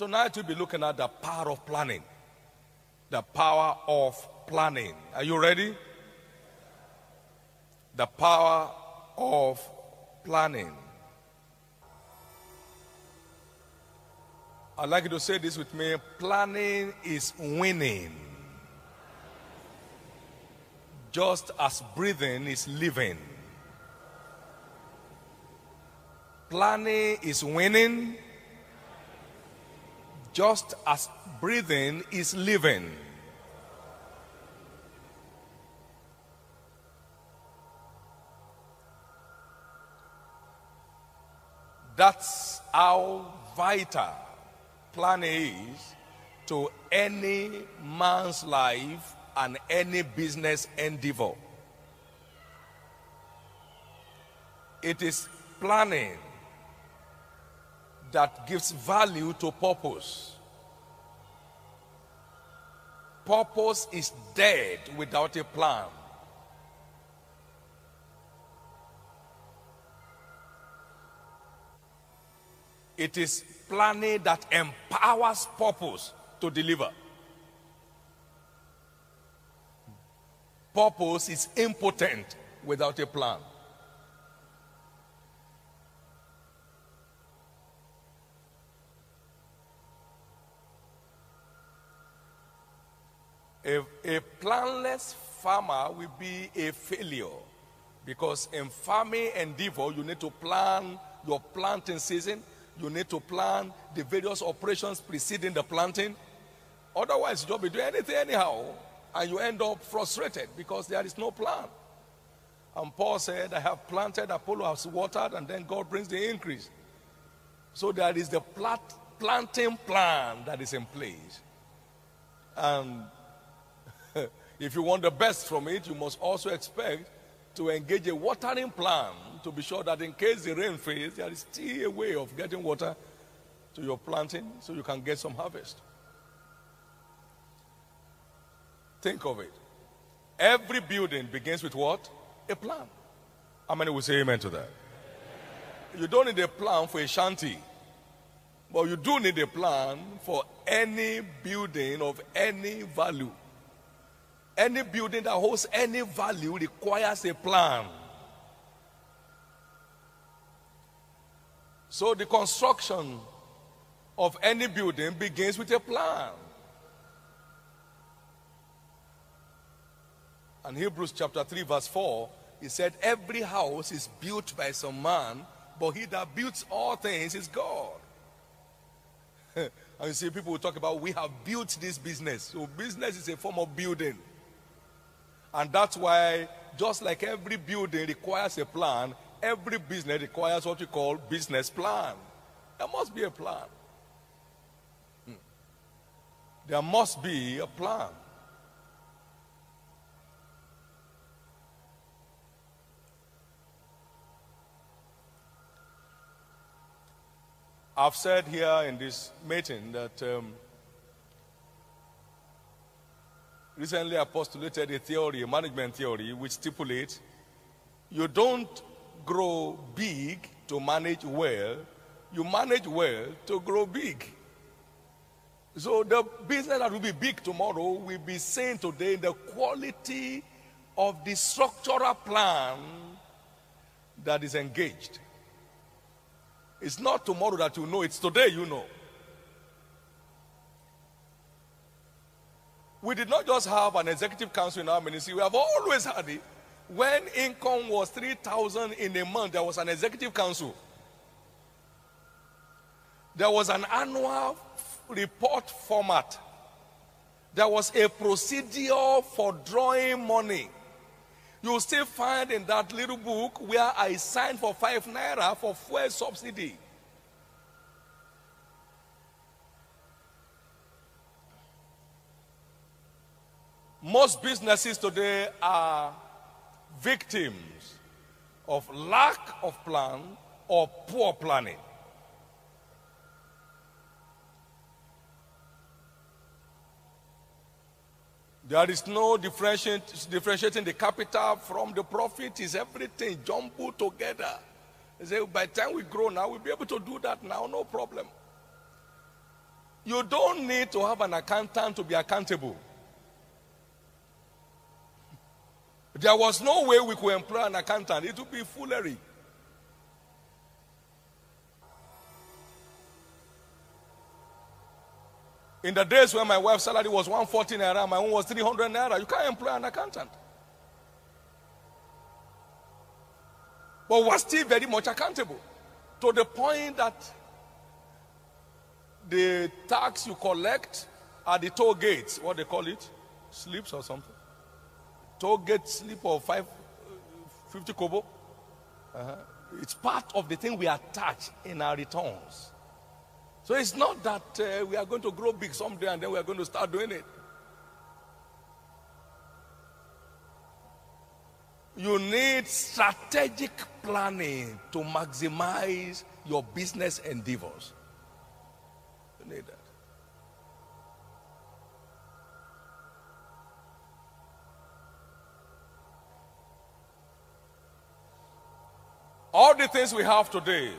Tonight we'll be looking at the power of planning. The power of planning. Are you ready? The power of planning. I'd like you to say this with me planning is winning, just as breathing is living. Planning is winning, just as breathing is living. That's how vital planning is to any man's life and any business endeavor. It is planning that gives value to purpose. Purpose is dead without a plan. It is planning that empowers purpose to deliver. Purpose is impotent without a plan. A, a planless farmer will be a failure because in farming endeavor, you need to plan your planting season, you need to plan the various operations preceding the planting. Otherwise, you don't be doing anything anyhow, and you end up frustrated because there is no plan. And Paul said, I have planted, Apollo has watered, and then God brings the increase. So there is the plant, planting plan that is in place. And if you want the best from it, you must also expect to engage a watering plan to be sure that in case the rain fails, there is still a way of getting water to your planting so you can get some harvest. Think of it. Every building begins with what? A plan. How many will say amen to that? You don't need a plan for a shanty, but you do need a plan for any building of any value. Any building that holds any value requires a plan. So the construction of any building begins with a plan. And Hebrews chapter 3, verse 4, he said, Every house is built by some man, but he that builds all things is God. and you see, people will talk about, we have built this business. So, business is a form of building. And that's why, just like every building requires a plan, every business requires what we call business plan. There must be a plan. Hmm. There must be a plan. I've said here in this meeting that um, recently I postulated a theory, a management theory, which stipulates you don't grow big to manage well, you manage well to grow big. So the business that will be big tomorrow will be seen today in the quality of the structural plan that is engaged. It's not tomorrow that you know, it's today you know. We did not just have an executive council in our ministry, we have always had it. When income was 3,000 in a month, there was an executive council. There was an annual report format. There was a procedure for drawing money. You'll still find in that little book where I signed for five naira for fuel subsidy. Most businesses today are victims of lack of plan or poor planning. There is no differentiating the capital from the profit, is everything jumbled together. Say, by the time we grow now, we'll be able to do that now, no problem. You don't need to have an accountant to be accountable. There was no way we could employ an accountant. It would be foolery. In the days when my wife's salary was 140 naira, my own was 300 naira, you can't employ an accountant. But we're still very much accountable to the point that the tax you collect at the toll gates, what they call it, slips or something. Toll gate slip of five, 50 kobo. Uh-huh. It's part of the thing we attach in our returns. So it's not that uh, we are going to grow big someday and then we are going to start doing it. You need strategic planning to maximize your business endeavors. You need that. All the things we have today,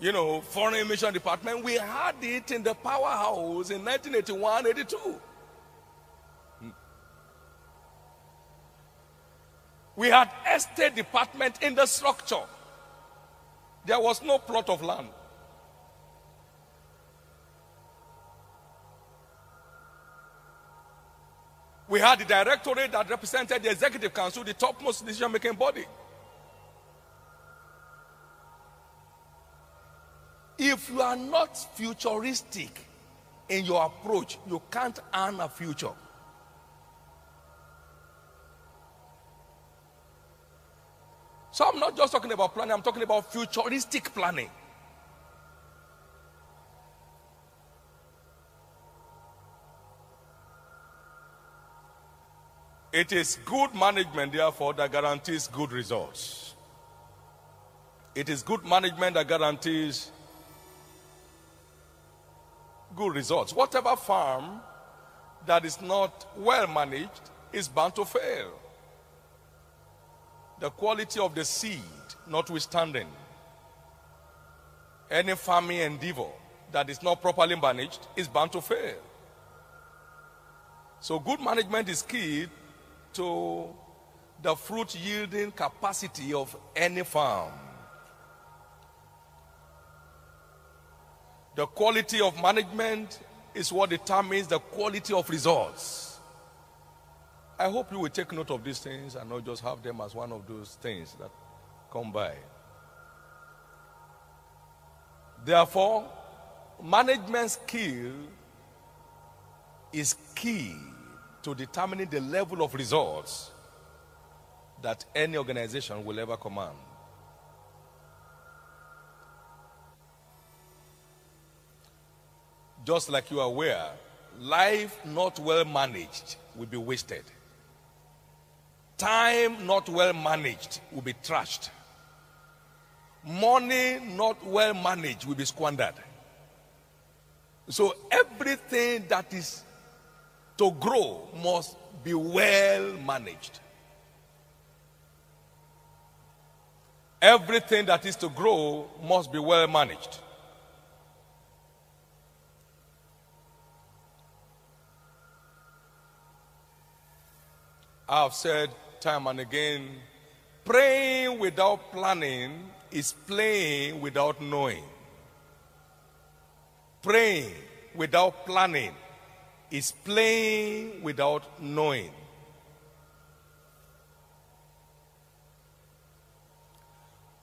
you know, foreign mission department, we had it in the powerhouse in 1981 82. We had estate department in the structure. There was no plot of land. We had the directorate that represented the executive council, the topmost decision making body. If you are not futuristic in your approach, you can't earn a future. So I'm not just talking about planning, I'm talking about futuristic planning. It is good management, therefore, that guarantees good results. It is good management that guarantees good results. Whatever farm that is not well managed is bound to fail. The quality of the seed, notwithstanding, any farming endeavor that is not properly managed is bound to fail. So, good management is key to the fruit yielding capacity of any farm. The quality of management is what determines the quality of results. I hope you will take note of these things and not just have them as one of those things that come by. Therefore, management skill is key to determining the level of results that any organization will ever command. Just like you are aware, life not well managed will be wasted. Time not well managed will be trashed. Money not well managed will be squandered. So everything that is to grow must be well managed. Everything that is to grow must be well managed. I've said time and again praying without planning is playing without knowing. Praying without planning is playing without knowing.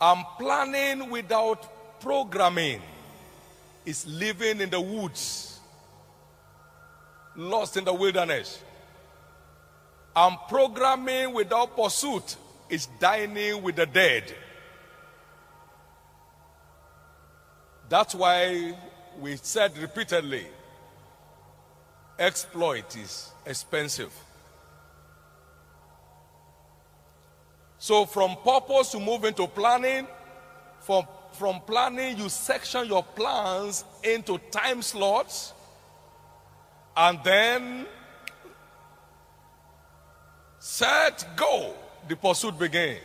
And planning without programming is living in the woods, lost in the wilderness. And programming without pursuit is dining with the dead. That's why we said repeatedly exploit is expensive. So, from purpose, you move into planning. From, from planning, you section your plans into time slots. And then, set, go. The pursuit begins.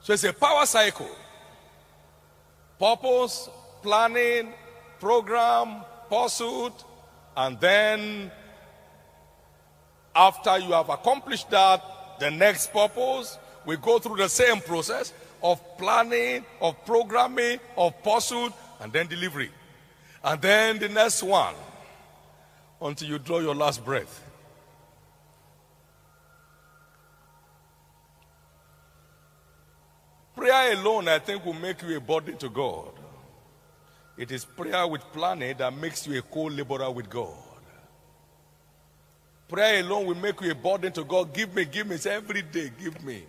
So, it's a power cycle. Purpose, planning, program, pursuit, and then after you have accomplished that, the next purpose, we go through the same process of planning, of programming, of pursuit, and then delivery. And then the next one until you draw your last breath. Prayer alone, I think, will make you a body to God. It is prayer with planning that makes you a co laborer with God. Prayer alone will make you a burden to God. Give me, give me. It's every day, give me.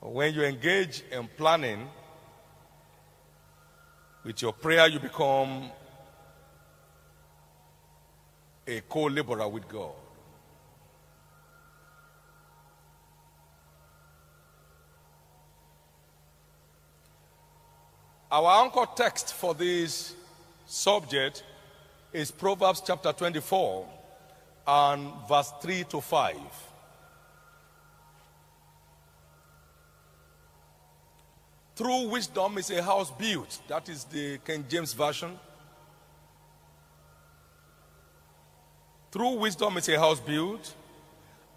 When you engage in planning, with your prayer, you become a co laborer with God. Our anchor text for this subject is Proverbs chapter 24 and verse 3 to 5. Through wisdom is a house built. That is the King James Version. Through wisdom is a house built,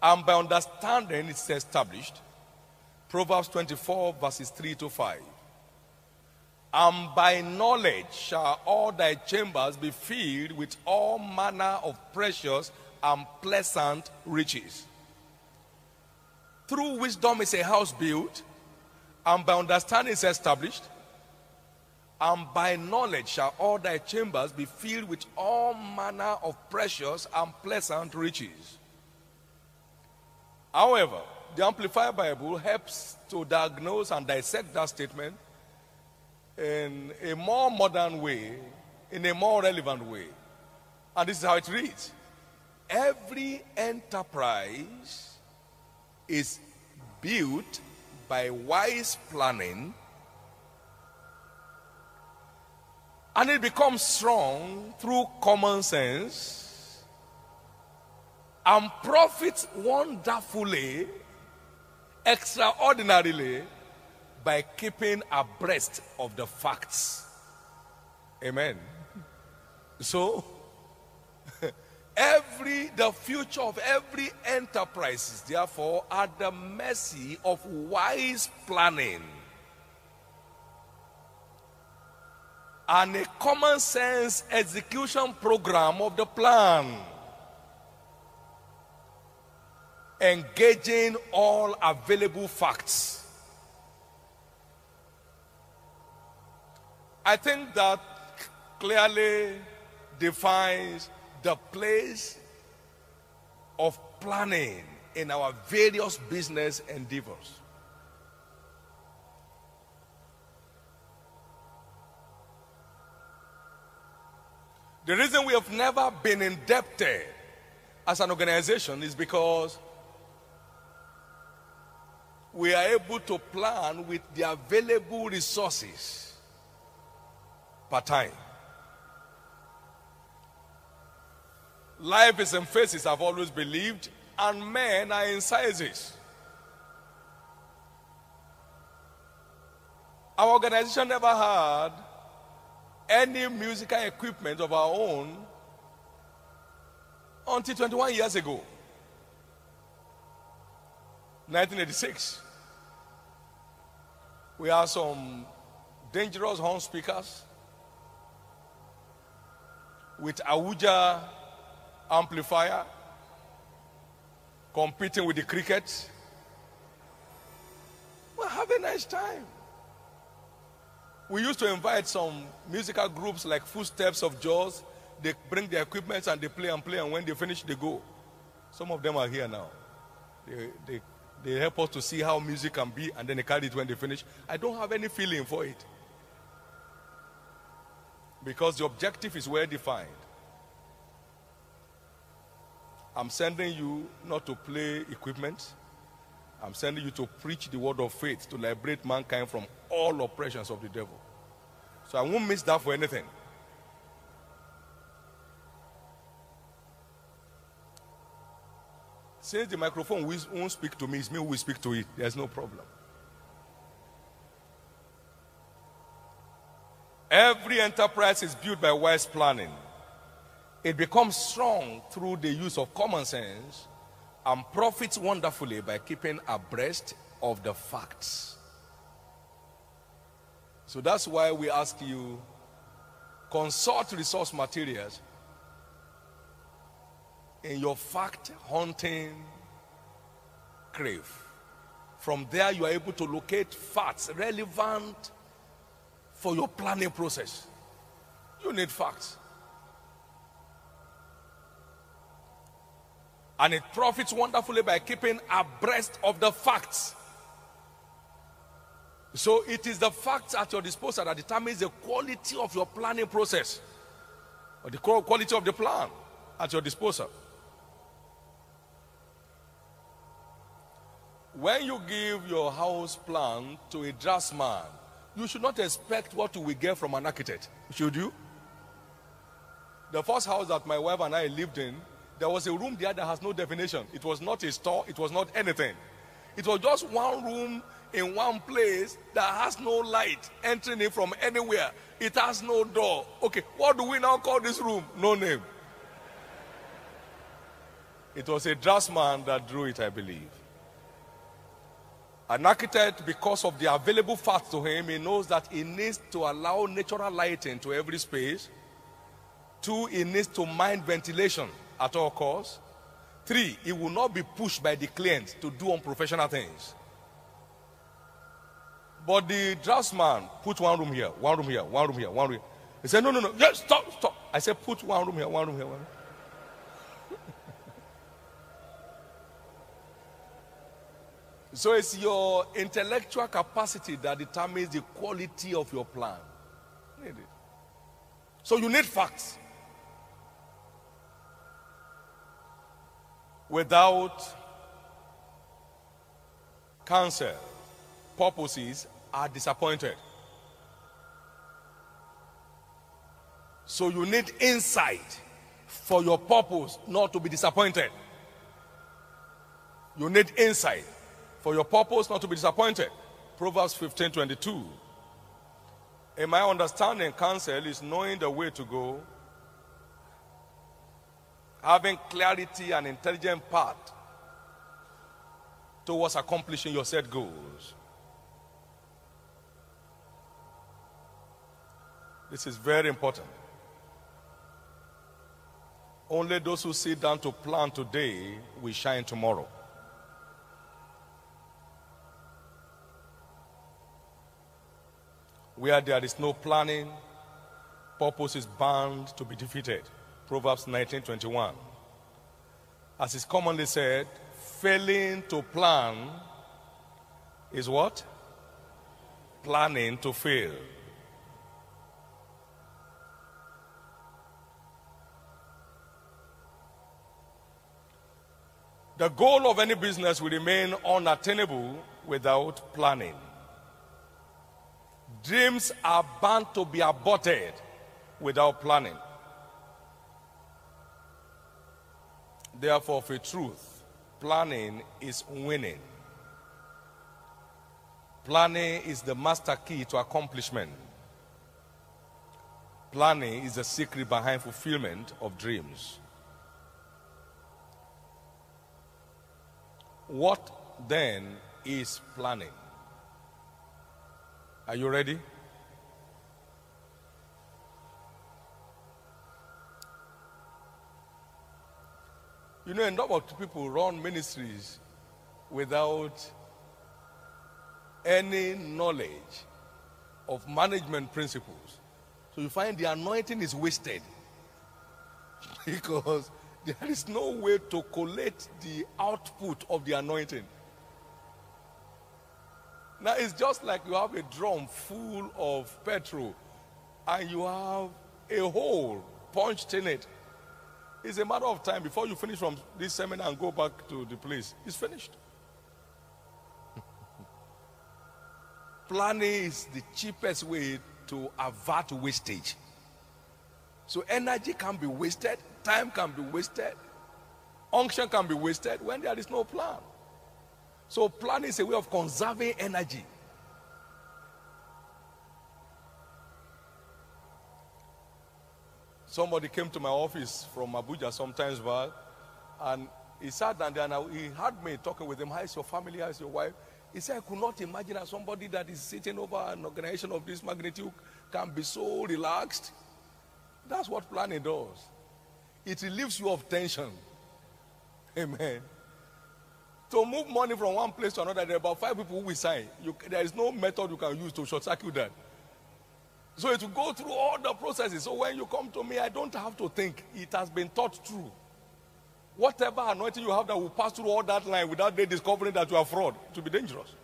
and by understanding it's established. Proverbs 24, verses 3 to 5. And by knowledge shall all thy chambers be filled with all manner of precious and pleasant riches. Through wisdom is a house built, and by understanding is established, and by knowledge shall all thy chambers be filled with all manner of precious and pleasant riches. However, the Amplified Bible helps to diagnose and dissect that statement in a more modern way, in a more relevant way. And this is how it reads Every enterprise is built by wise planning, and it becomes strong through common sense and profits wonderfully, extraordinarily by keeping abreast of the facts. Amen. So, every the future of every enterprise is therefore at the mercy of wise planning and a common sense execution program of the plan engaging all available facts I think that clearly defines the place of planning in our various business endeavors. The reason we have never been indebted as an organization is because we are able to plan with the available resources per time. Life is in phases, I've always believed, and men are in sizes. Our organization never had any musical equipment of our own until 21 years ago, 1986. We have some dangerous horn speakers with Ahuja amplifier, competing with the cricket. Well, have a nice time. We used to invite some musical groups like Footsteps of Jaws. They bring their equipment and they play and play, and when they finish, they go. Some of them are here now. They, they, they help us to see how music can be, and then they carry it when they finish. I don't have any feeling for it. Because the objective is well defined. I'm sending you not to play equipment. I'm sending you to preach the word of faith to liberate mankind from all oppressions of the devil. So I won't miss that for anything. Since the microphone won't speak to me, it's me who will speak to it. There's no problem. Every enterprise is built by wise planning. It becomes strong through the use of common sense and profits wonderfully by keeping abreast of the facts. So that's why we ask you consult resource materials in your fact hunting crave. From there, you are able to locate facts relevant for your planning process. You need facts. And it profits wonderfully by keeping abreast of the facts. So it is the facts at your disposal that determines the quality of your planning process or the quality of the plan at your disposal. When you give your house plan to a draftsman, you should not expect what you will get from an architect, should you? The first house that my wife and I lived in, there was a room there that has no definition. It was not a store, it was not anything. It was just one room in one place that has no light entering in from anywhere. It has no door. Okay, what do we now call this room? No name. It was a draftsman that drew it, I believe. An architect, because of the available facts to him, he knows that he needs to allow natural lighting to every space. Two, he needs to mind ventilation at all costs. Three, he will not be pushed by the client to do unprofessional things. But the draftsman put one room here, one room here, one room here, one room. He said, No, no, no, yes, stop, stop. I said, Put one room here, one room here, one room. So it's your intellectual capacity that determines the quality of your plan. So you need facts. Without counsel, purposes are disappointed. So you need insight for your purpose not to be disappointed. You need insight for your purpose not to be disappointed. Proverbs 15 22. In my understanding, counsel is knowing the way to go, having clarity and intelligent path towards accomplishing your set goals. This is very important. Only those who sit down to plan today will shine tomorrow. Where there is no planning, purpose is bound to be defeated. Proverbs 19:21. As is commonly said, failing to plan is what? Planning to fail. The goal of any business will remain unattainable without planning. Dreams are bound to be aborted without planning. Therefore, for truth, planning is winning. Planning is the master key to accomplishment. Planning is the secret behind fulfillment of dreams. What then is planning? Are you ready? You know, a number of people run ministries without any knowledge of management principles. So you find the anointing is wasted because there is no way to collect the output of the anointing. Now it's just like you have a drum full of petrol and you have a hole punched in it. It's a matter of time before you finish from this seminar and go back to the place. It's finished. Planning is the cheapest way to avert wastage. So energy can be wasted, time can be wasted, unction can be wasted when there is no plan. So, planning is a way of conserving energy. Somebody came to my office from Abuja sometimes back, and he sat down there and he had me talking with him. How is your family? How is your wife? He said, I could not imagine that somebody that is sitting over an organization of this magnitude can be so relaxed. That's what planning does. It relieves you of tension. Amen. To move money from one place to another, there are about five people who will sign. You, there is no method you can use to short circuit that. So it will go through all the processes. So when you come to me, I don't have to think. It has been thought through. Whatever anointing you have that will pass through all that line without they discovering that you are fraud, will be dangerous.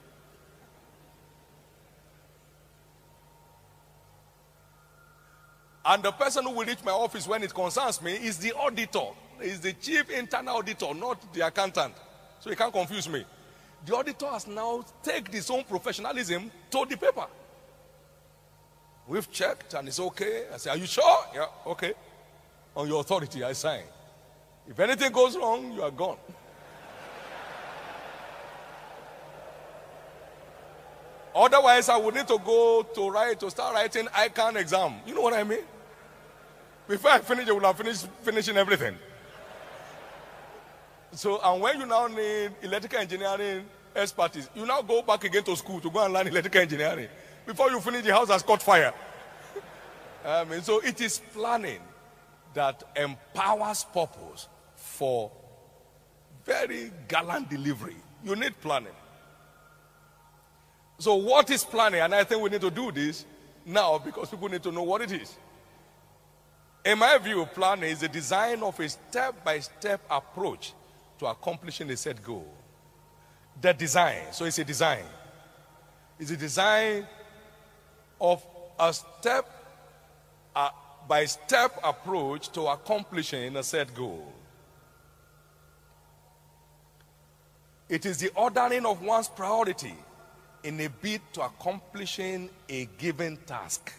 And the person who will reach my office when it concerns me is the auditor, is the chief internal auditor, not the accountant. So you can't confuse me. The auditor has now taken his own professionalism to the paper. We've checked and it's okay. I say, Are you sure? Yeah, okay. On your authority, I sign. If anything goes wrong, you are gone. Otherwise, I would need to go to write to start writing ICAN exam. You know what I mean? Before I finish, you will have finished finishing everything. So, and when you now need electrical engineering expertise, you now go back again to school to go and learn electrical engineering. Before you finish, the house has caught fire. I mean, so it is planning that empowers purpose for very gallant delivery. You need planning. So, what is planning? And I think we need to do this now because people need to know what it is. In my view, planning is the design of a step by step approach to accomplishing a set goal. The design, so it's a design. It's a design of a step uh, by step approach to accomplishing a set goal. It is the ordering of one's priority in a bid to accomplishing a given task.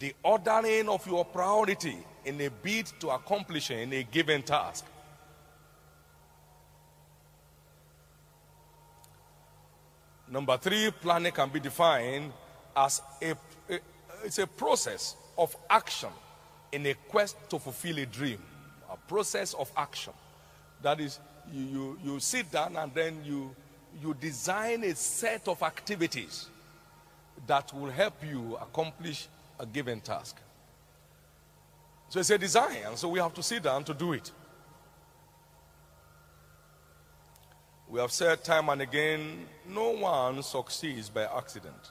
The ordering of your priority in a bid to accomplishing a given task. Number three, planning can be defined as a, a, it's a process of action in a quest to fulfill a dream. A process of action. That is, you, you, you sit down and then you, you design a set of activities that will help you accomplish a given task. So it's a design, and so we have to sit down to do it. We have said time and again no one succeeds by accident.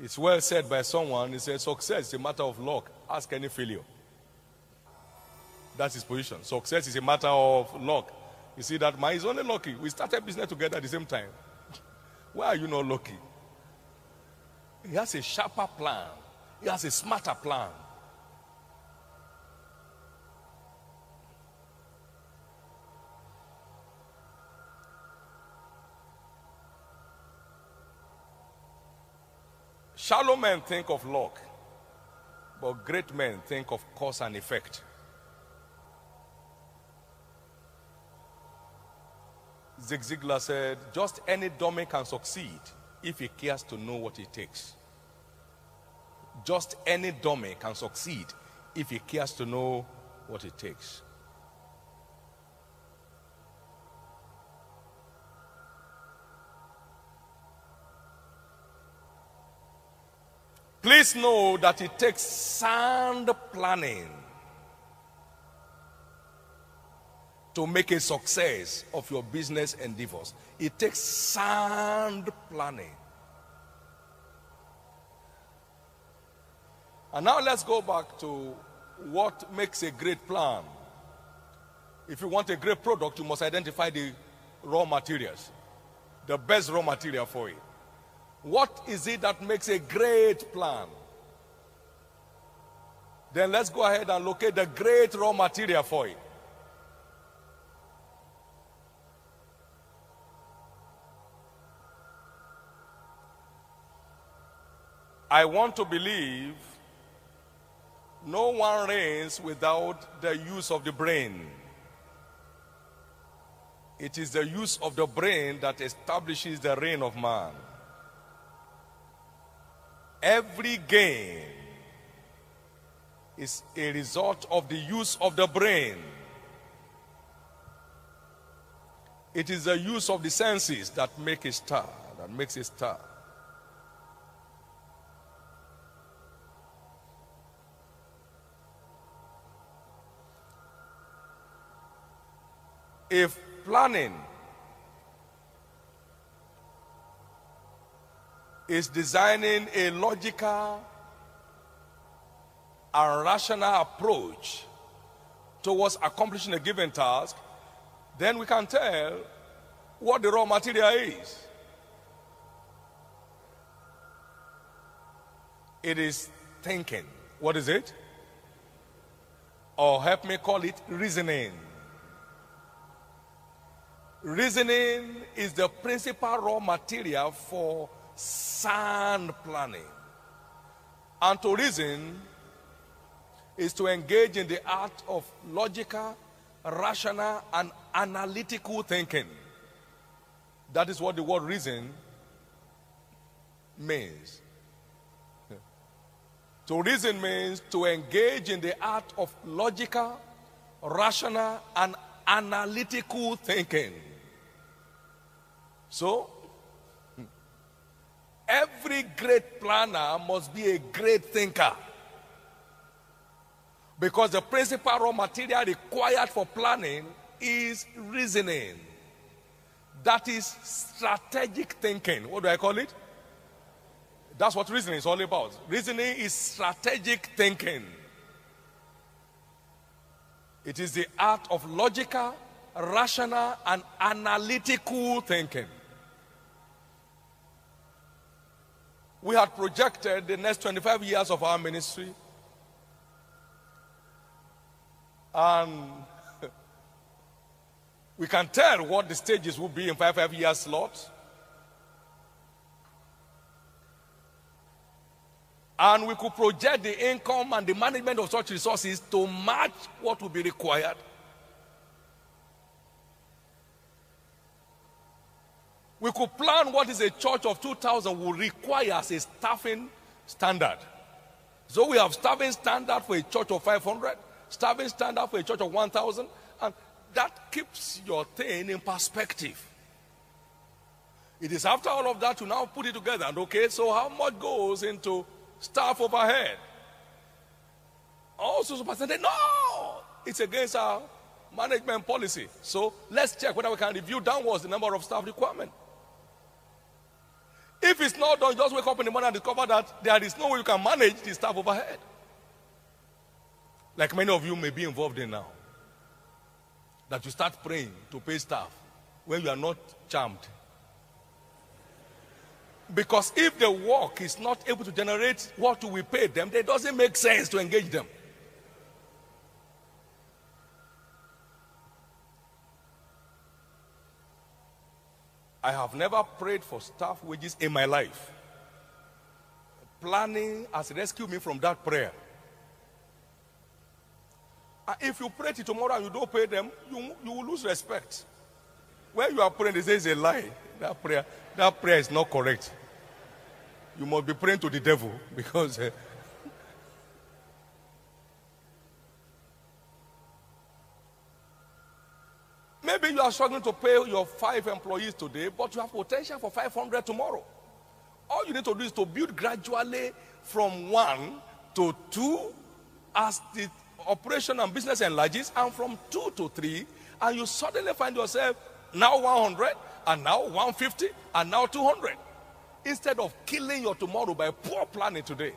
It's well said by someone. He said, Success is a matter of luck. Ask any failure. That's his position. Success is a matter of luck. You see that man is only lucky. We started business together at the same time. Why are you not lucky? He has a sharper plan, he has a smarter plan. Shallow men think of luck, but great men think of cause and effect. Zig Ziglar said, just any dummy can succeed if he cares to know what it takes. Just any dummy can succeed if he cares to know what it takes. Please know that it takes sound planning to make a success of your business endeavors. It takes sound planning. And now let's go back to what makes a great plan. If you want a great product, you must identify the raw materials, the best raw material for it. What is it that makes a great plan? Then let's go ahead and locate the great raw material for it. I want to believe no one reigns without the use of the brain. It is the use of the brain that establishes the reign of man. Every gain is a result of the use of the brain. It is the use of the senses that make a star, that makes a star. If planning is designing a logical and rational approach towards accomplishing a given task, then we can tell what the raw material is. It is thinking. What is it? Or help me call it reasoning. Reasoning is the principal raw material for sound planning. And to reason is to engage in the art of logical, rational, and analytical thinking. That is what the word reason means. To reason means to engage in the art of logical, rational, and analytical thinking. So, hmm. every great planner must be a great thinker. Because the principal raw material required for planning is reasoning. That is strategic thinking. What do I call it? That's what reasoning is all about. Reasoning is strategic thinking. It is the art of logical, rational, and analytical thinking. We had projected the next 25 years of our ministry. And we can tell what the stages will be in five, five years slot. And we could project the income and the management of such resources to match what will be required. We could plan what is a church of 2,000 will require as a staffing standard. So we have staffing standard for a church of 500, staffing standard for a church of 1,000, and that keeps your thing in perspective. It is after all of that to now put it together. And okay, so how much goes into staff overhead? Also, person no, it's against our management policy. So let's check whether we can review downwards the number of staff requirement. If it's not done, just wake up in the morning and discover that there is no way you can manage the staff overhead. Like many of you may be involved in now. That you start praying to pay staff when you are not charmed. Because if the work is not able to generate what we pay them, it doesn't make sense to engage them. I have never prayed for staff wages in my life. Planning has rescued me from that prayer. If you pray till tomorrow and you don't pay them, you, you will lose respect. Where you are praying, they say it's a lie. That prayer, that prayer is not correct. You must be praying to the devil because uh, Maybe you are struggling to pay your five employees today, but you have potential for 500 tomorrow. All you need to do is to build gradually from one to two as the operation and business enlarges, and from two to three, and you suddenly find yourself now 100, and now 150, and now 200. Instead of killing your tomorrow by poor planning today.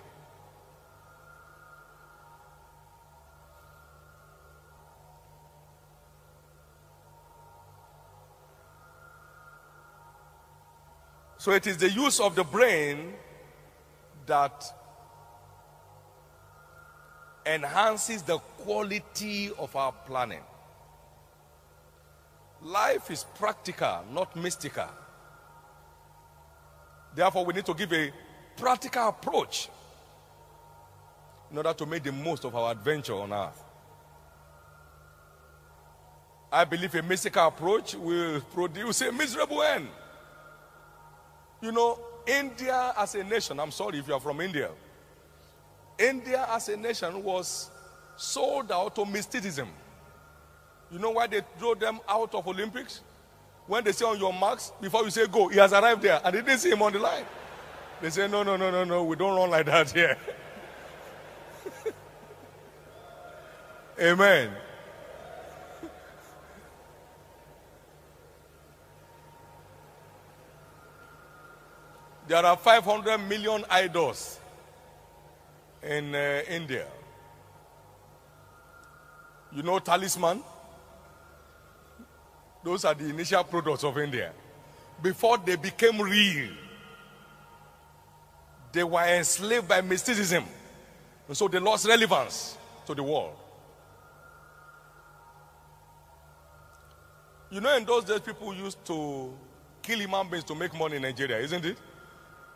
So it is the use of the brain that enhances the quality of our planning. Life is practical, not mystical. Therefore, we need to give a practical approach in order to make the most of our adventure on earth. I believe a mystical approach will produce a miserable end. You know, India as a nation, I'm sorry if you are from India, India as a nation was sold out to mysticism. You know why they throw them out of Olympics? When they say on your marks, before you say go, he has arrived there and they didn't see him on the line. They say, no, no, no, no, no, we don't run like that here. Amen. There are 500 million idols in uh, India. You know talisman? Those are the initial products of India. Before they became real, they were enslaved by mysticism. And so they lost relevance to the world. You know, in those days, people used to kill human beings to make money in Nigeria, isn't it?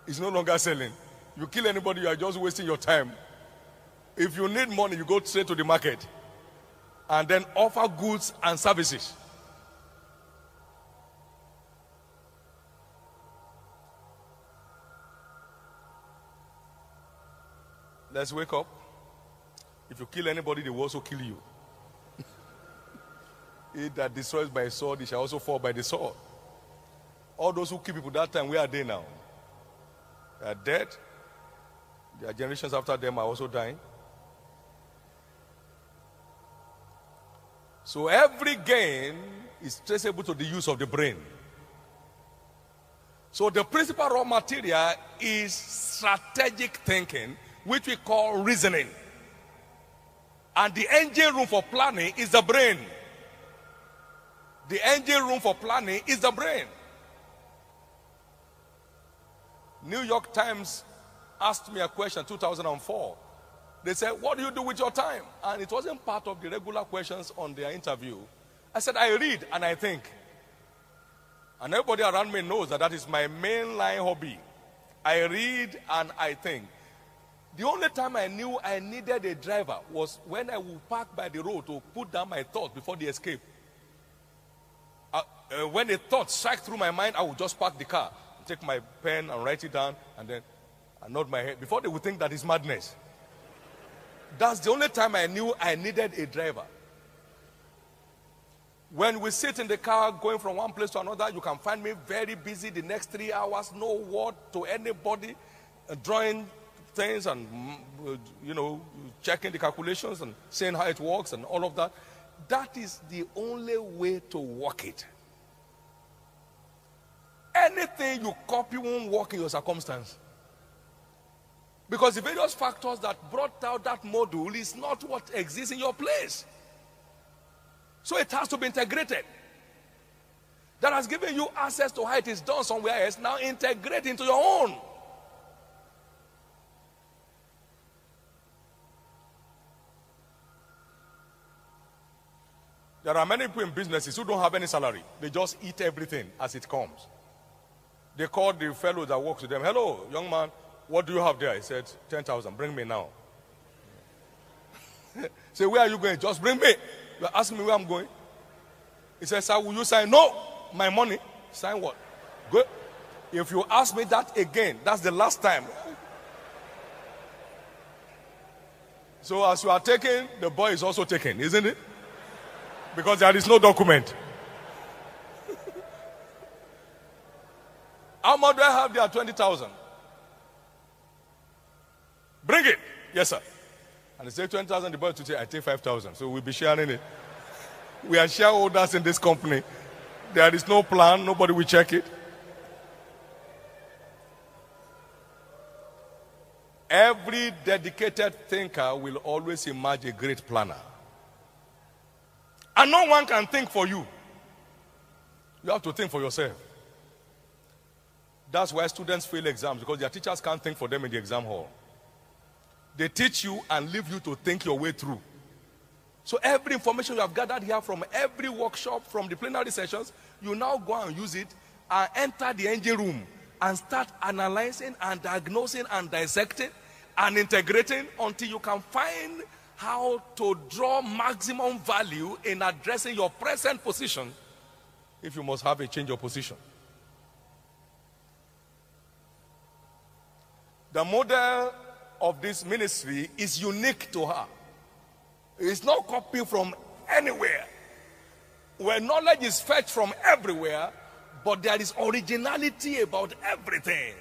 It's no longer selling. You kill anybody, you are just wasting your time. If you need money, you go straight to the market and then offer goods and services. Let's wake up. If you kill anybody, they will also kill you. he that destroys by sword, he shall also fall by the sword. All those who kill people that time, where are they now? They are dead. Their generations after them are also dying. So every gain is traceable to the use of the brain. So the principal raw material is strategic thinking, which we call reasoning. And the engine room for planning is the brain. The engine room for planning is the brain. New York Times asked me a question 2004. They said, What do you do with your time? And it wasn't part of the regular questions on their interview. I said, I read and I think. And everybody around me knows that that is my mainline hobby. I read and I think. The only time I knew I needed a driver was when I would park by the road to put down my thoughts before the escape. Uh, uh, when a thought strike through my mind, I would just park the car take my pen and write it down and then I nod my head before they would think that is madness. That's the only time I knew I needed a driver. When we sit in the car going from one place to another, you can find me very busy the next three hours, no word to anybody, uh, drawing things and, mm, uh, you know, checking the calculations and saying how it works and all of that. That is the only way to work it. Anything you copy won't work in your circumstance. Because the various factors that brought out that module is not what exists in your place. So it has to be integrated. That has given you access to how it is done somewhere else. Now integrate into your own. There are many people in businesses who don't have any salary. They just eat everything as it comes. They called the fellow that works with them. Hello, young man, what do you have there? He said, 10,000. Bring me now. Say, where are you going? Just bring me. You're asking me where I'm going. He said, sir, will you sign? No, my money. Sign what? Good. If you ask me that again, that's the last time. So as you are taken, the boy is also taken, isn't it? Because there is no document. How much do I have there? 20,000. Bring it. Yes, sir. And they say 20,000, the boy to say, I take 5,000. So we'll be sharing it. We are shareholders in this company. There is no plan. Nobody will check it. Every dedicated thinker will always emerge a great planner. And no one can think for you. You have to think for yourself. That's why students fail exams because their teachers can't think for them in the exam hall. They teach you and leave you to think your way through. So every information you have gathered here from every workshop, from the plenary sessions, you now go and use it and enter the engine room and start analyzing and diagnosing and dissecting and integrating until you can find how to draw maximum value in addressing your present position if you must have a change of position. The model of this ministry is unique to her. It's not copied from anywhere. Where knowledge is fetched from everywhere, but there is originality about everything.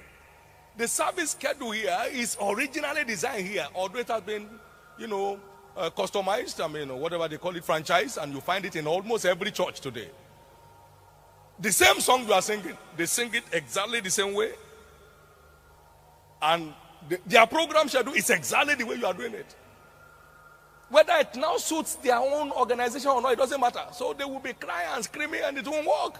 The service schedule here is originally designed here, although it has been, you know, uh, customized, I mean, whatever they call it, franchise, and you find it in almost every church today. The same song you are singing, they sing it exactly the same way. And the, their program schedule is exactly the way you are doing it. Whether it now suits their own organization or not, it doesn't matter. So they will be crying and screaming and it won't work.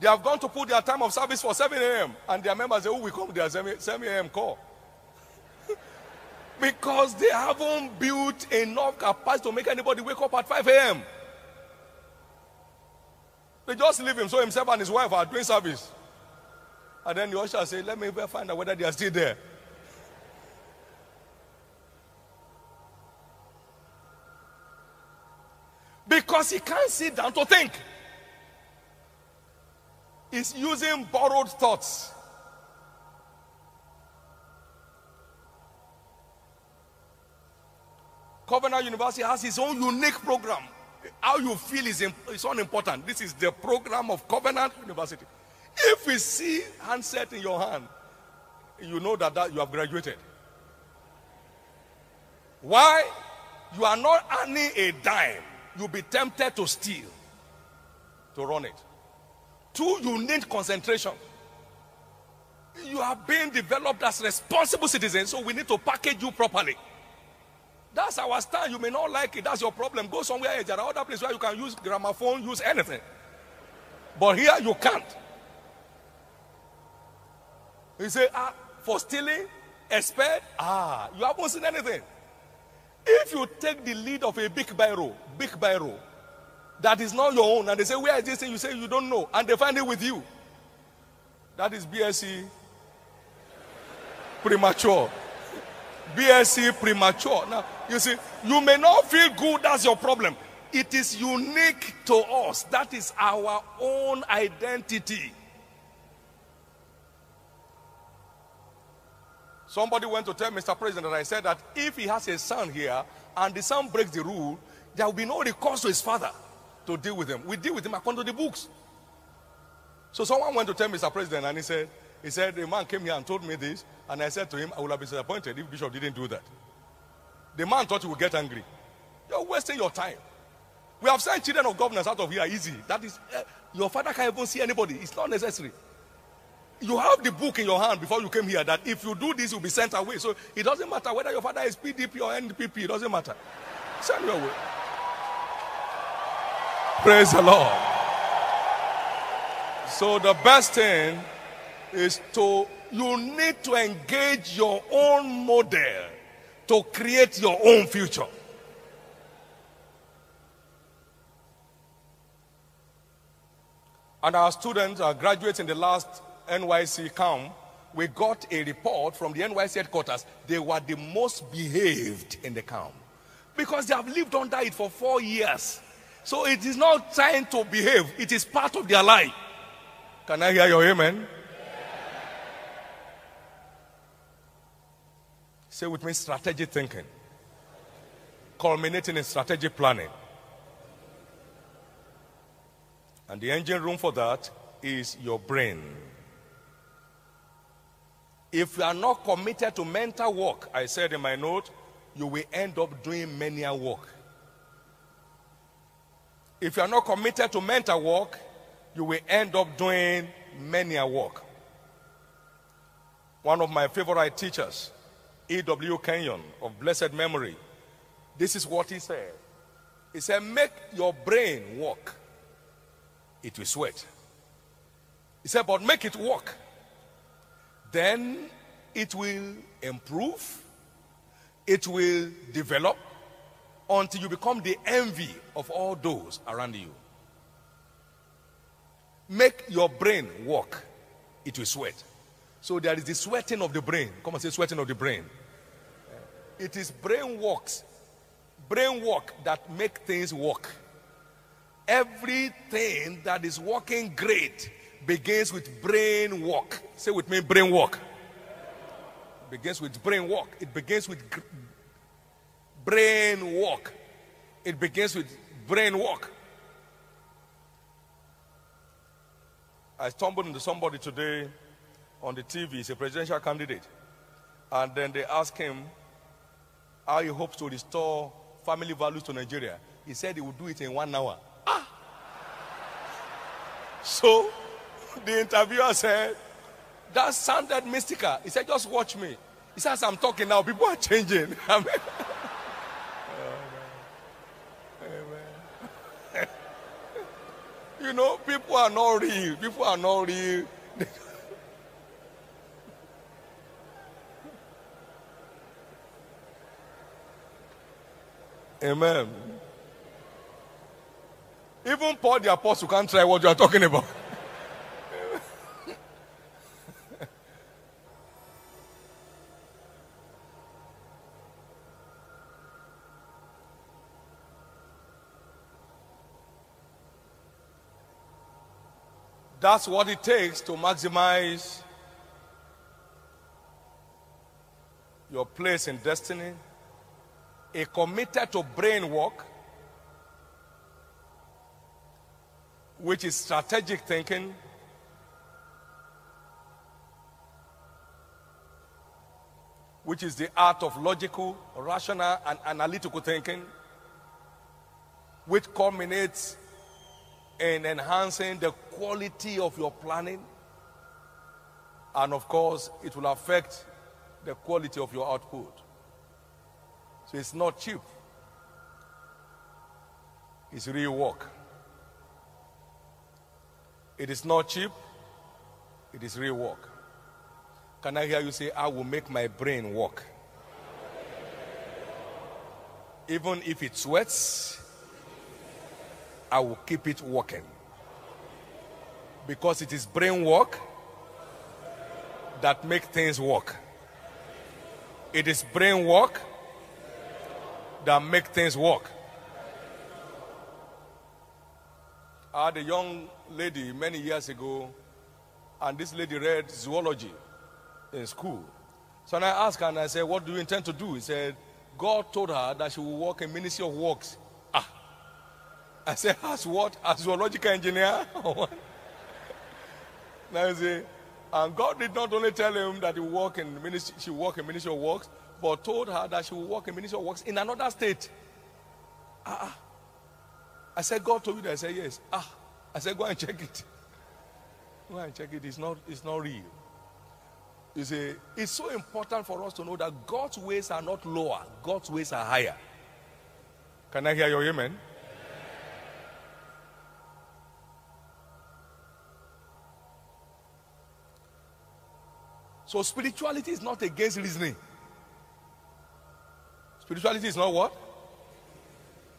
They have gone to put their time of service for 7 a.m. And their members say, Oh, we come there 7 a.m. call. because they haven't built enough capacity to make anybody wake up at 5 a.m. They just leave him so himself and his wife are doing service. And then the usher say, Let me find out whether they are still there. Because he can't sit down to think. He's using borrowed thoughts. Covenant University has its own unique program. How you feel is, is unimportant. This is the program of Covenant University. If we see handset in your hand, you know that, that you have graduated. Why? You are not earning a dime. You'll be tempted to steal to run it. Two, you need concentration. You are being developed as responsible citizens, so we need to package you properly. That's our stand. You may not like it. That's your problem. Go somewhere else. There are other places where you can use gramophone, use anything. But here you can't. You say, ah, for stealing, expert, ah, you haven't seen anything. If you take the lead of a big biro, big biro, that is not your own, and they say, Where is this thing? You say you don't know, and they find it with you. That is BSc premature. BSc premature. Now, you see, you may not feel good, that's your problem. It is unique to us. That is our own identity. Somebody went to tell Mr. President that I said that if he has a son here and the son breaks the rule, there will be no recourse to his father to deal with him. We deal with him according to the books. So someone went to tell Mr. President and he said, he said, a man came here and told me this, and I said to him, I would have been disappointed if Bishop didn't do that. The man thought he would get angry. You're wasting your time. We have sent children of governors out of here easy. That is, uh, your father can't even see anybody. It's not necessary. You have the book in your hand before you came here that if you do this, you'll be sent away. So it doesn't matter whether your father is PDP or NPP, it doesn't matter. Send you away. Praise the Lord. So the best thing is to you need to engage your own model to create your own future. And our students, our graduates in the last NYSC camp, we got a report from the NYSC headquarters. They were the most behaved in the camp because they have lived under it for four years. So it is not trying to behave, it is part of their life. Can I hear your amen? Say with me strategic thinking, culminating in strategic planning. And the engine room for that is your brain. If you are not committed to mental work, I said in my note, you will end up doing menial work. If you are not committed to mental work, you will end up doing menial work. One of my favorite teachers, E.W. Kenyon of blessed memory. This is what he said. He said, Make your brain work, it will sweat. He said, But make it work, then it will improve, it will develop until you become the envy of all those around you. Make your brain work, it will sweat. So there is the sweating of the brain. Come and say sweating of the brain. It is brain works, brain work that make things work. Everything that is working great begins with brain work. Say with me, brain work. It begins with brain work. It begins with brain work. It begins with brain work. I stumbled into somebody today on the TV. He's a presidential candidate. And then they asked him how he hopes to restore family values to Nigeria. He said he would do it in one hour. Ah! So the interviewer said, That sounded mystical. He said, Just watch me. He says, I'm talking now, people are changing. Amen. Amen. you know, people are not real. People are not real. Amen. Even Paul the Apostle can't try what you are talking about. That's what it takes to maximize your place in destiny. A committed to brain work, which is strategic thinking, which is the art of logical, rational, and analytical thinking, which culminates in enhancing the quality of your planning. And of course, it will affect the quality of your output. So it's not cheap, it's real work. It is not cheap, it is real work. Can I hear you say, I will make my brain work? Even if it sweats, I will keep it working. Because it is brain work that make things work. It is brain work that make things work. I had a young lady many years ago, and this lady read zoology in school. So I asked her and I said, What do you intend to do? He said, God told her that she will work in Ministry of Works. Ah. I said, As what? As zoological engineer? now you see, and God did not only tell him that he work in ministry, she work in Ministry of Works, but told her that she will work in Ministry of Works in another state. Ah, ah. I said, God told you that. I said, Yes. Ah. I said, Go and check it. Go and check it. It's not, it's not real. You see, it's so important for us to know that God's ways are not lower, God's ways are higher. Can I hear your amen? So, spirituality is not against reasoning. Spirituality is not what?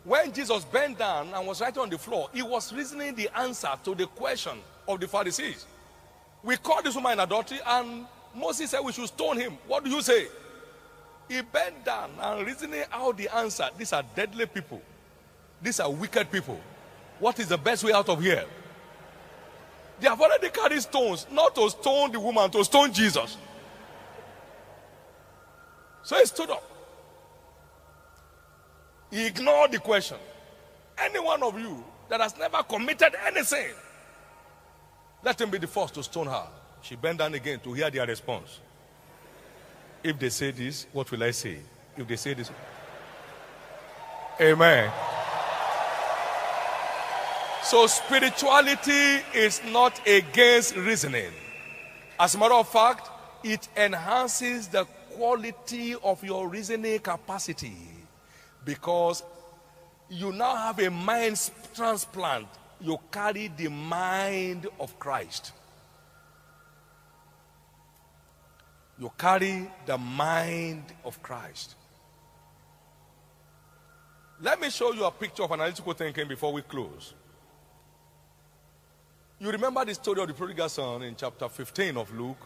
When Jesus bent down and was writing on the floor, he was reasoning the answer to the question of the Pharisees. We caught this woman adultery, and Moses said we should stone him. What do you say? He bent down and reasoning out the answer. These are deadly people. These are wicked people. What is the best way out of here? They have already carried stones, not to stone the woman, to stone Jesus. So he stood up. He ignored the question. Any one of you that has never committed anything, let him be the first to stone her. She bent down again to hear their response. If they say this, what will I say? If they say this, Amen. So, spirituality is not against reasoning. As a matter of fact, it enhances the quality of your reasoning capacity because you now have a mind transplant. You carry the mind of Christ. You carry the mind of Christ. Let me show you a picture of analytical thinking before we close. You remember the story of the prodigal son in chapter 15 of Luke?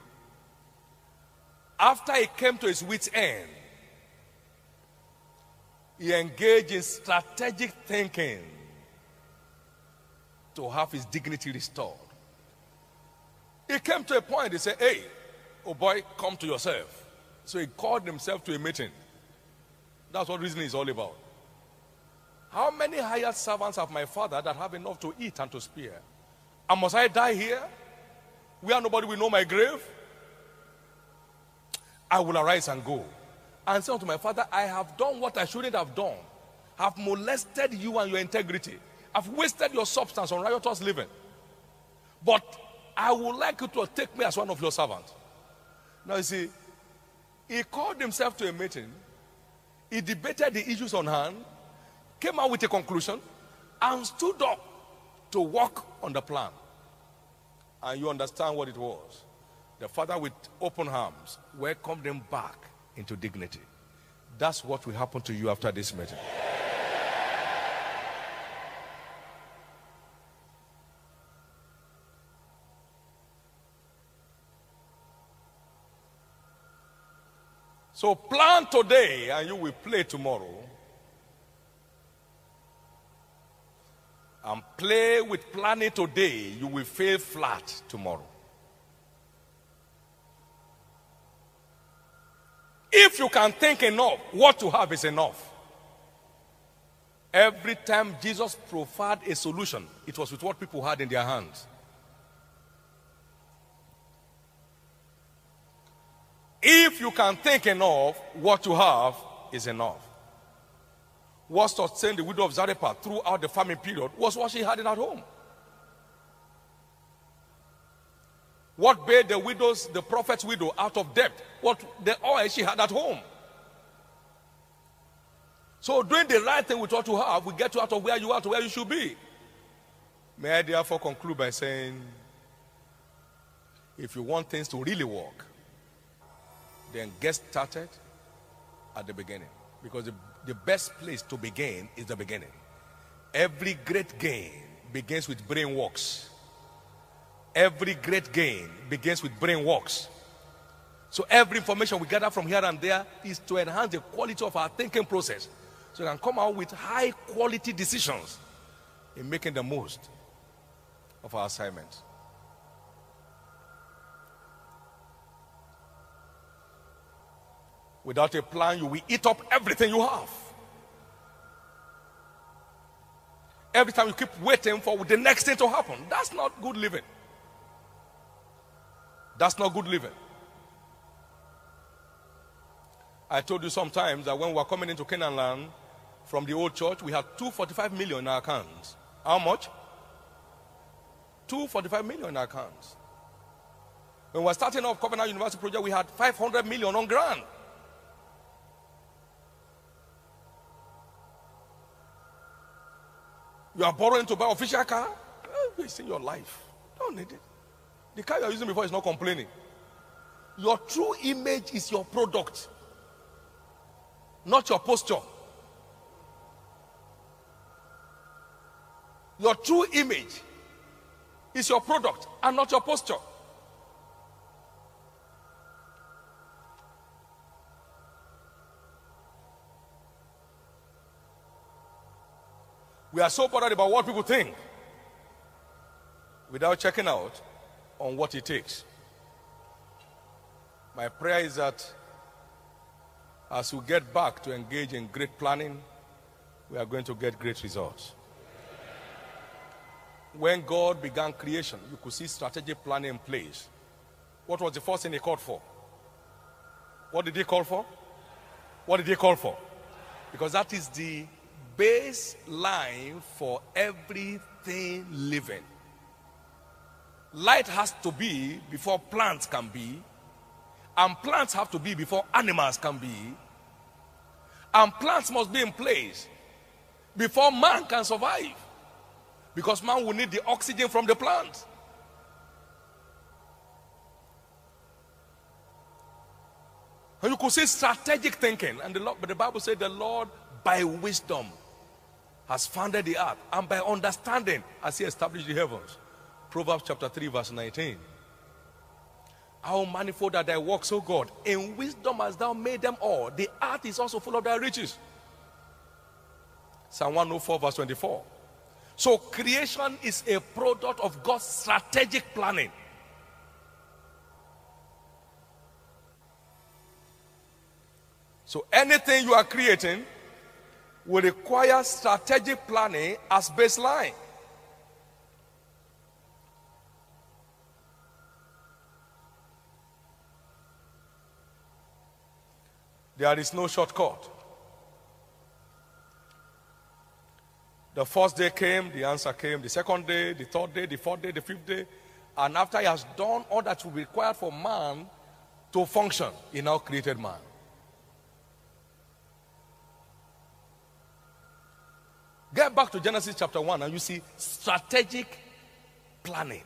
After he came to his wits' end, he engaged in strategic thinking to have his dignity restored. He came to a point, he said, Hey, oh boy, come to yourself. So he called himself to a meeting. That's what reasoning is all about. How many hired servants have my father that have enough to eat and to spare? And must I die here? Where nobody will know my grave? I will arise and go. And say unto my father, I have done what I shouldn't have done. Have molested you and your integrity. I've wasted your substance on riotous living. But I would like you to take me as one of your servants. Now you see, he called himself to a meeting. He debated the issues on hand, came out with a conclusion, and stood up to work on the plan. And you understand what it was. The father, with open arms, welcomed him back into dignity. That's what will happen to you after this meeting. So plan today and you will play tomorrow. And play with planning today, you will fail flat tomorrow. If you can think enough, what you have is enough. Every time Jesus proffered a solution, it was with what people had in their hands. If you can think enough, what you have is enough. What sustained the widow of Zarephath throughout the famine period was what she had in her home. What bailed the widows, the prophet's widow, out of debt? What the oil she had at home. So doing the right thing with what you have will get you out of where you are to where you should be. May I therefore conclude by saying, if you want things to really work, then get started at the beginning. Because the, the best place to begin is the beginning. Every great gain begins with brain works. Every great gain begins with brain works. So every information we gather from here and there is to enhance the quality of our thinking process. So we can come out with high quality decisions in making the most of our assignments. Without a plan, you will eat up everything you have. Every time you keep waiting for the next thing to happen, that's not good living. That's not good living. I told you sometimes that when we were coming into Canaan land from the old church, we had 245 million in our accounts. How much? 245 million in our accounts. When we were starting off Covenant University project, we had 500 million on grant. You are borrowing to buy official car? Eh, Wasting your life. Don't need it. The car you are using before is not complaining. Your true image is your product, not your posture. Your true image is your product and not your posture. We are so bothered about what people think without checking out on what it takes. My prayer is that as we get back to engage in great planning, we are going to get great results. When God began creation, you could see strategic planning in place. What was the first thing he called for? What did he call for? What did he call for? Because that is the baseline for everything living. Light has to be before plants can be, and plants have to be before animals can be, and plants must be in place before man can survive. Because man will need the oxygen from the plant. And you could say strategic thinking. And the Lord, but the Bible said the Lord by wisdom has founded the earth, and by understanding has he established the heavens. Proverbs chapter 3, verse 19. How manifold are thy works, O God. In wisdom hast thou made them all. The earth is also full of thy riches. Psalm 104, verse 24. So creation is a product of God's strategic planning. So anything you are creating will require strategic planning as baseline. There is no shortcut. The first day came, the answer came. The second day, the third day, the fourth day, the fifth day. And after he has done all that will be required for man to function, he now created man. Get back to Genesis chapter 1 and you see strategic planning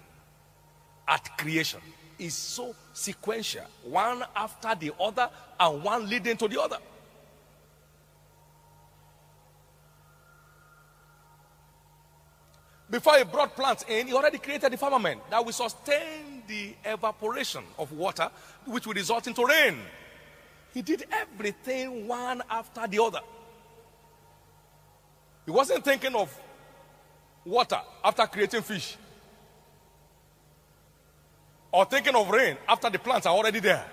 at creation is so sequential, one after the other, and one leading to the other. Before he brought plants in, he already created the firmament that will sustain the evaporation of water, which will result into rain. He did everything one after the other. He wasn't thinking of water after creating fish or thinking of rain after the plants are already there.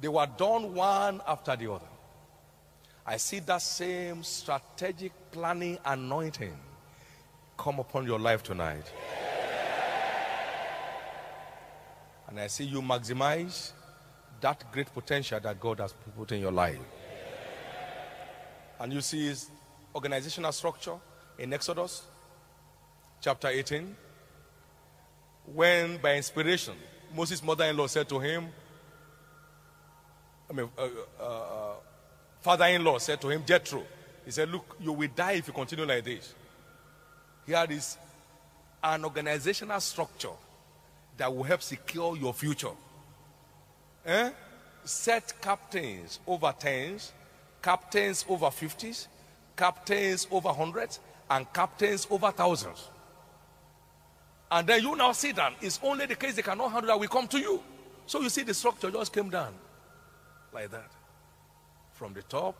They were done one after the other. I see that same strategic planning anointing come upon your life tonight. And I see you maximize that great potential that God has put in your life. And you see his organizational structure in Exodus chapter 18 when by inspiration Moses' mother-in-law said to him, I mean, uh, uh, uh, father-in-law said to him, Jethro, he said, look, you will die if you continue like this. Here is an organizational structure that will help secure your future. Eh? Set captains over tens, captains over fifties, captains over hundreds, and captains over thousands. And then you now see that it's only the case they cannot handle that will come to you. So you see the structure just came down like that. From the top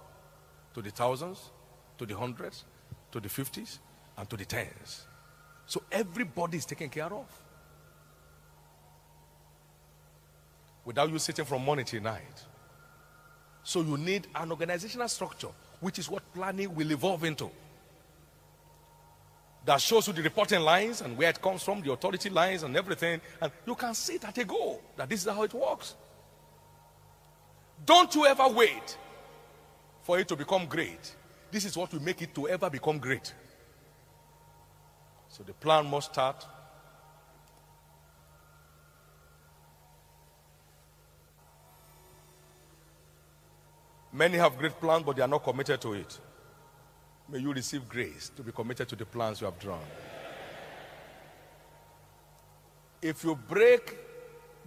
to the thousands, to the hundreds, to the fifties, and to the tens. So everybody is taken care of. Without you sitting from morning till night. So you need an organizational structure, which is what planning will evolve into that shows you the reporting lines and where it comes from, the authority lines and everything. And you can see that they go, that this is how it works. Don't you ever wait for it to become great. This is what will make it to ever become great. So the plan must start. Many have great plans, but they are not committed to it. May you receive grace to be committed to the plans you have drawn. If you break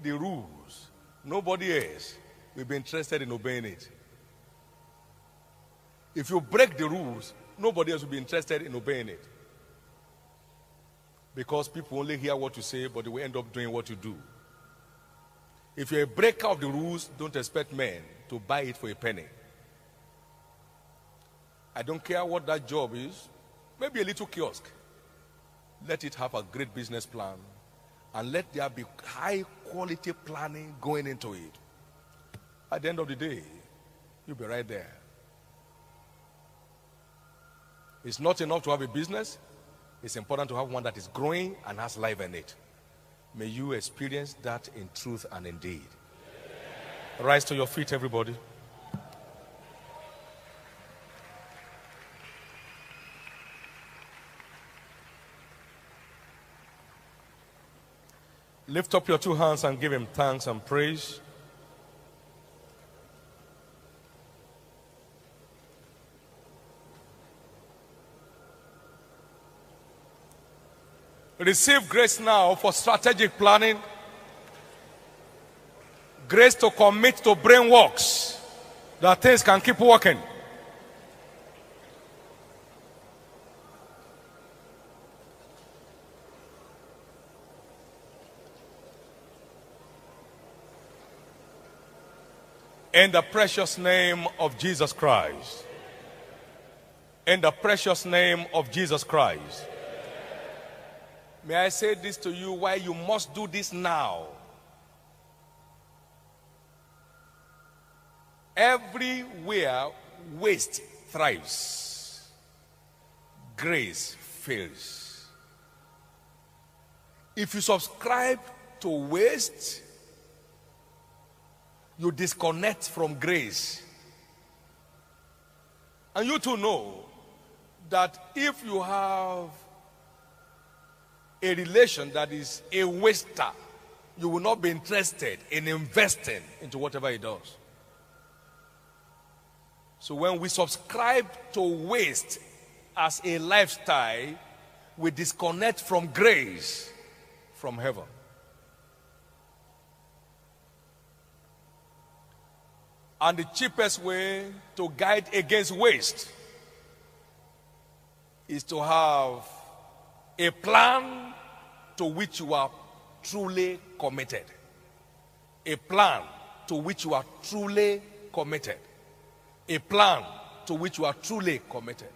the rules, nobody else will be interested in obeying it. If you break the rules, nobody else will be interested in obeying it. Because people only hear what you say, but they will end up doing what you do. If you're a breaker of the rules, don't expect men to buy it for a penny. I don't care what that job is, maybe a little kiosk. Let it have a great business plan and let there be high quality planning going into it. At the end of the day, you'll be right there. It's not enough to have a business, it's important to have one that is growing and has life in it. May you experience that in truth and in deed. Rise to your feet, everybody. Lift up your two hands and give him thanks and praise. Receive grace now for strategic planning, grace to commit to brain works that things can keep working. In the precious name of Jesus Christ. In the precious name of Jesus Christ. May I say this to you why you must do this now? Everywhere waste thrives, grace fails. If you subscribe to waste, you disconnect from grace. And you too know that if you have a relation that is a waster, you will not be interested in investing into whatever he does. So when we subscribe to waste as a lifestyle, we disconnect from grace from heaven. And the cheapest way to guide against waste is to have a plan to which you are truly committed. A plan to which you are truly committed. A plan to which you are truly committed.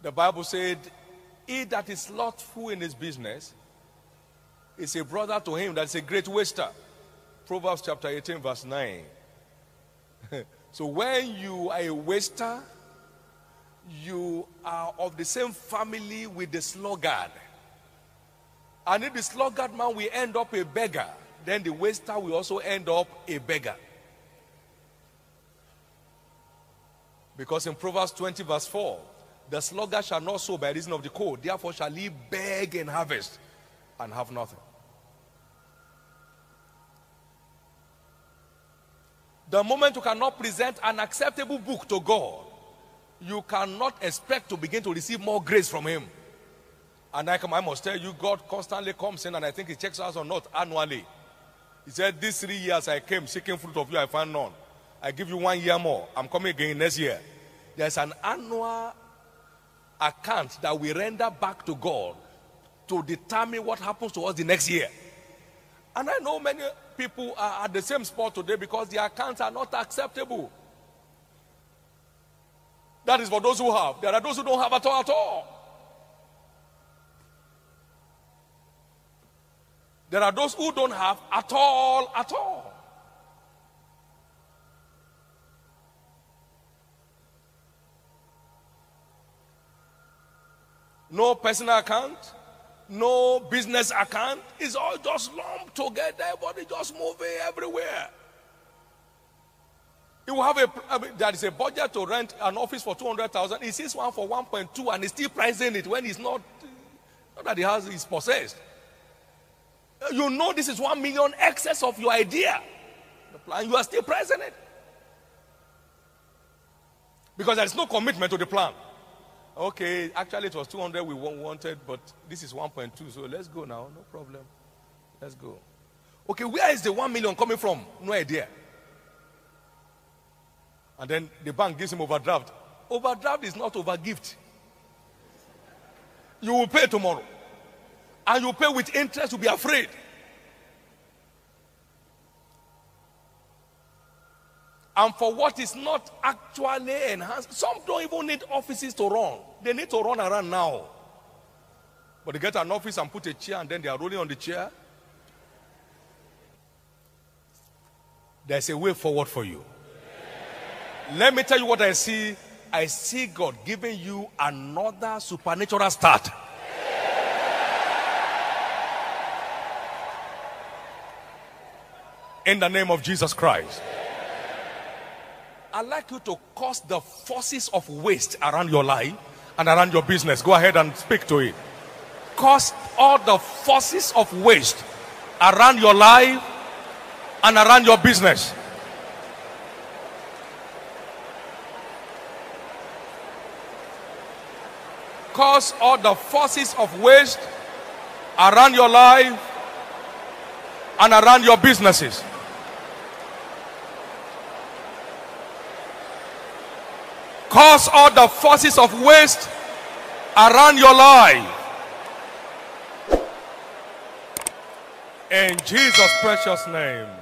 The Bible said, He that is slothful in his business is a brother to him that is a great waster. Proverbs chapter 18, verse 9. so when you are a waster, you are of the same family with the sluggard. And if the sluggard man will end up a beggar, then the waster will also end up a beggar. Because in Proverbs 20, verse 4, the sluggard shall not sow by reason of the cold, therefore shall he beg and harvest and have nothing. The moment you cannot present an acceptable book to God, you cannot expect to begin to receive more grace from Him. And I, I must tell you, God constantly comes in and I think He checks us or not annually. He said, These three years I came seeking fruit of you, I found none. I give you one year more. I'm coming again next year. There's an annual account that we render back to God to determine what happens to us the next year. And I know many people are at the same spot today because their accounts are not acceptable. That is for those who have. There are those who don't have at all at all. There are those who don't have at all at all. No personal account, no business account. It's all just lumped together. Everybody just moving everywhere. You will have a, I mean, there is a budget to rent an office for 200,000. He sees one for 1.2 and he's still pricing it when he's not, not that he has, is possessed. You know this is 1 million excess of your idea. The plan, you are still pricing it. Because there is no commitment to the plan. Okay, actually it was 200 we wanted, but this is 1.2, so let's go now. No problem. Let's go. Okay, where is the 1 million coming from? No idea. And then the bank gives him overdraft. Overdraft is not overgift. You will pay tomorrow. And you pay with interest, you'll be afraid. and for what is not actually enhanced. Some don't even need offices to run. They need to run around now. But they get an office and put a chair and then they are rolling on the chair. There's a way forward for you. Let me tell you what I see. I see God giving you another supernatural start. In the name of Jesus Christ. I'd like you to cause the forces of waste around your life and around your business. Go ahead and speak to it. Cause all the forces of waste around your life and around your business. Cause all the forces of waste around your life and around your businesses. Cause all the forces of waste around your life. In Jesus' precious name.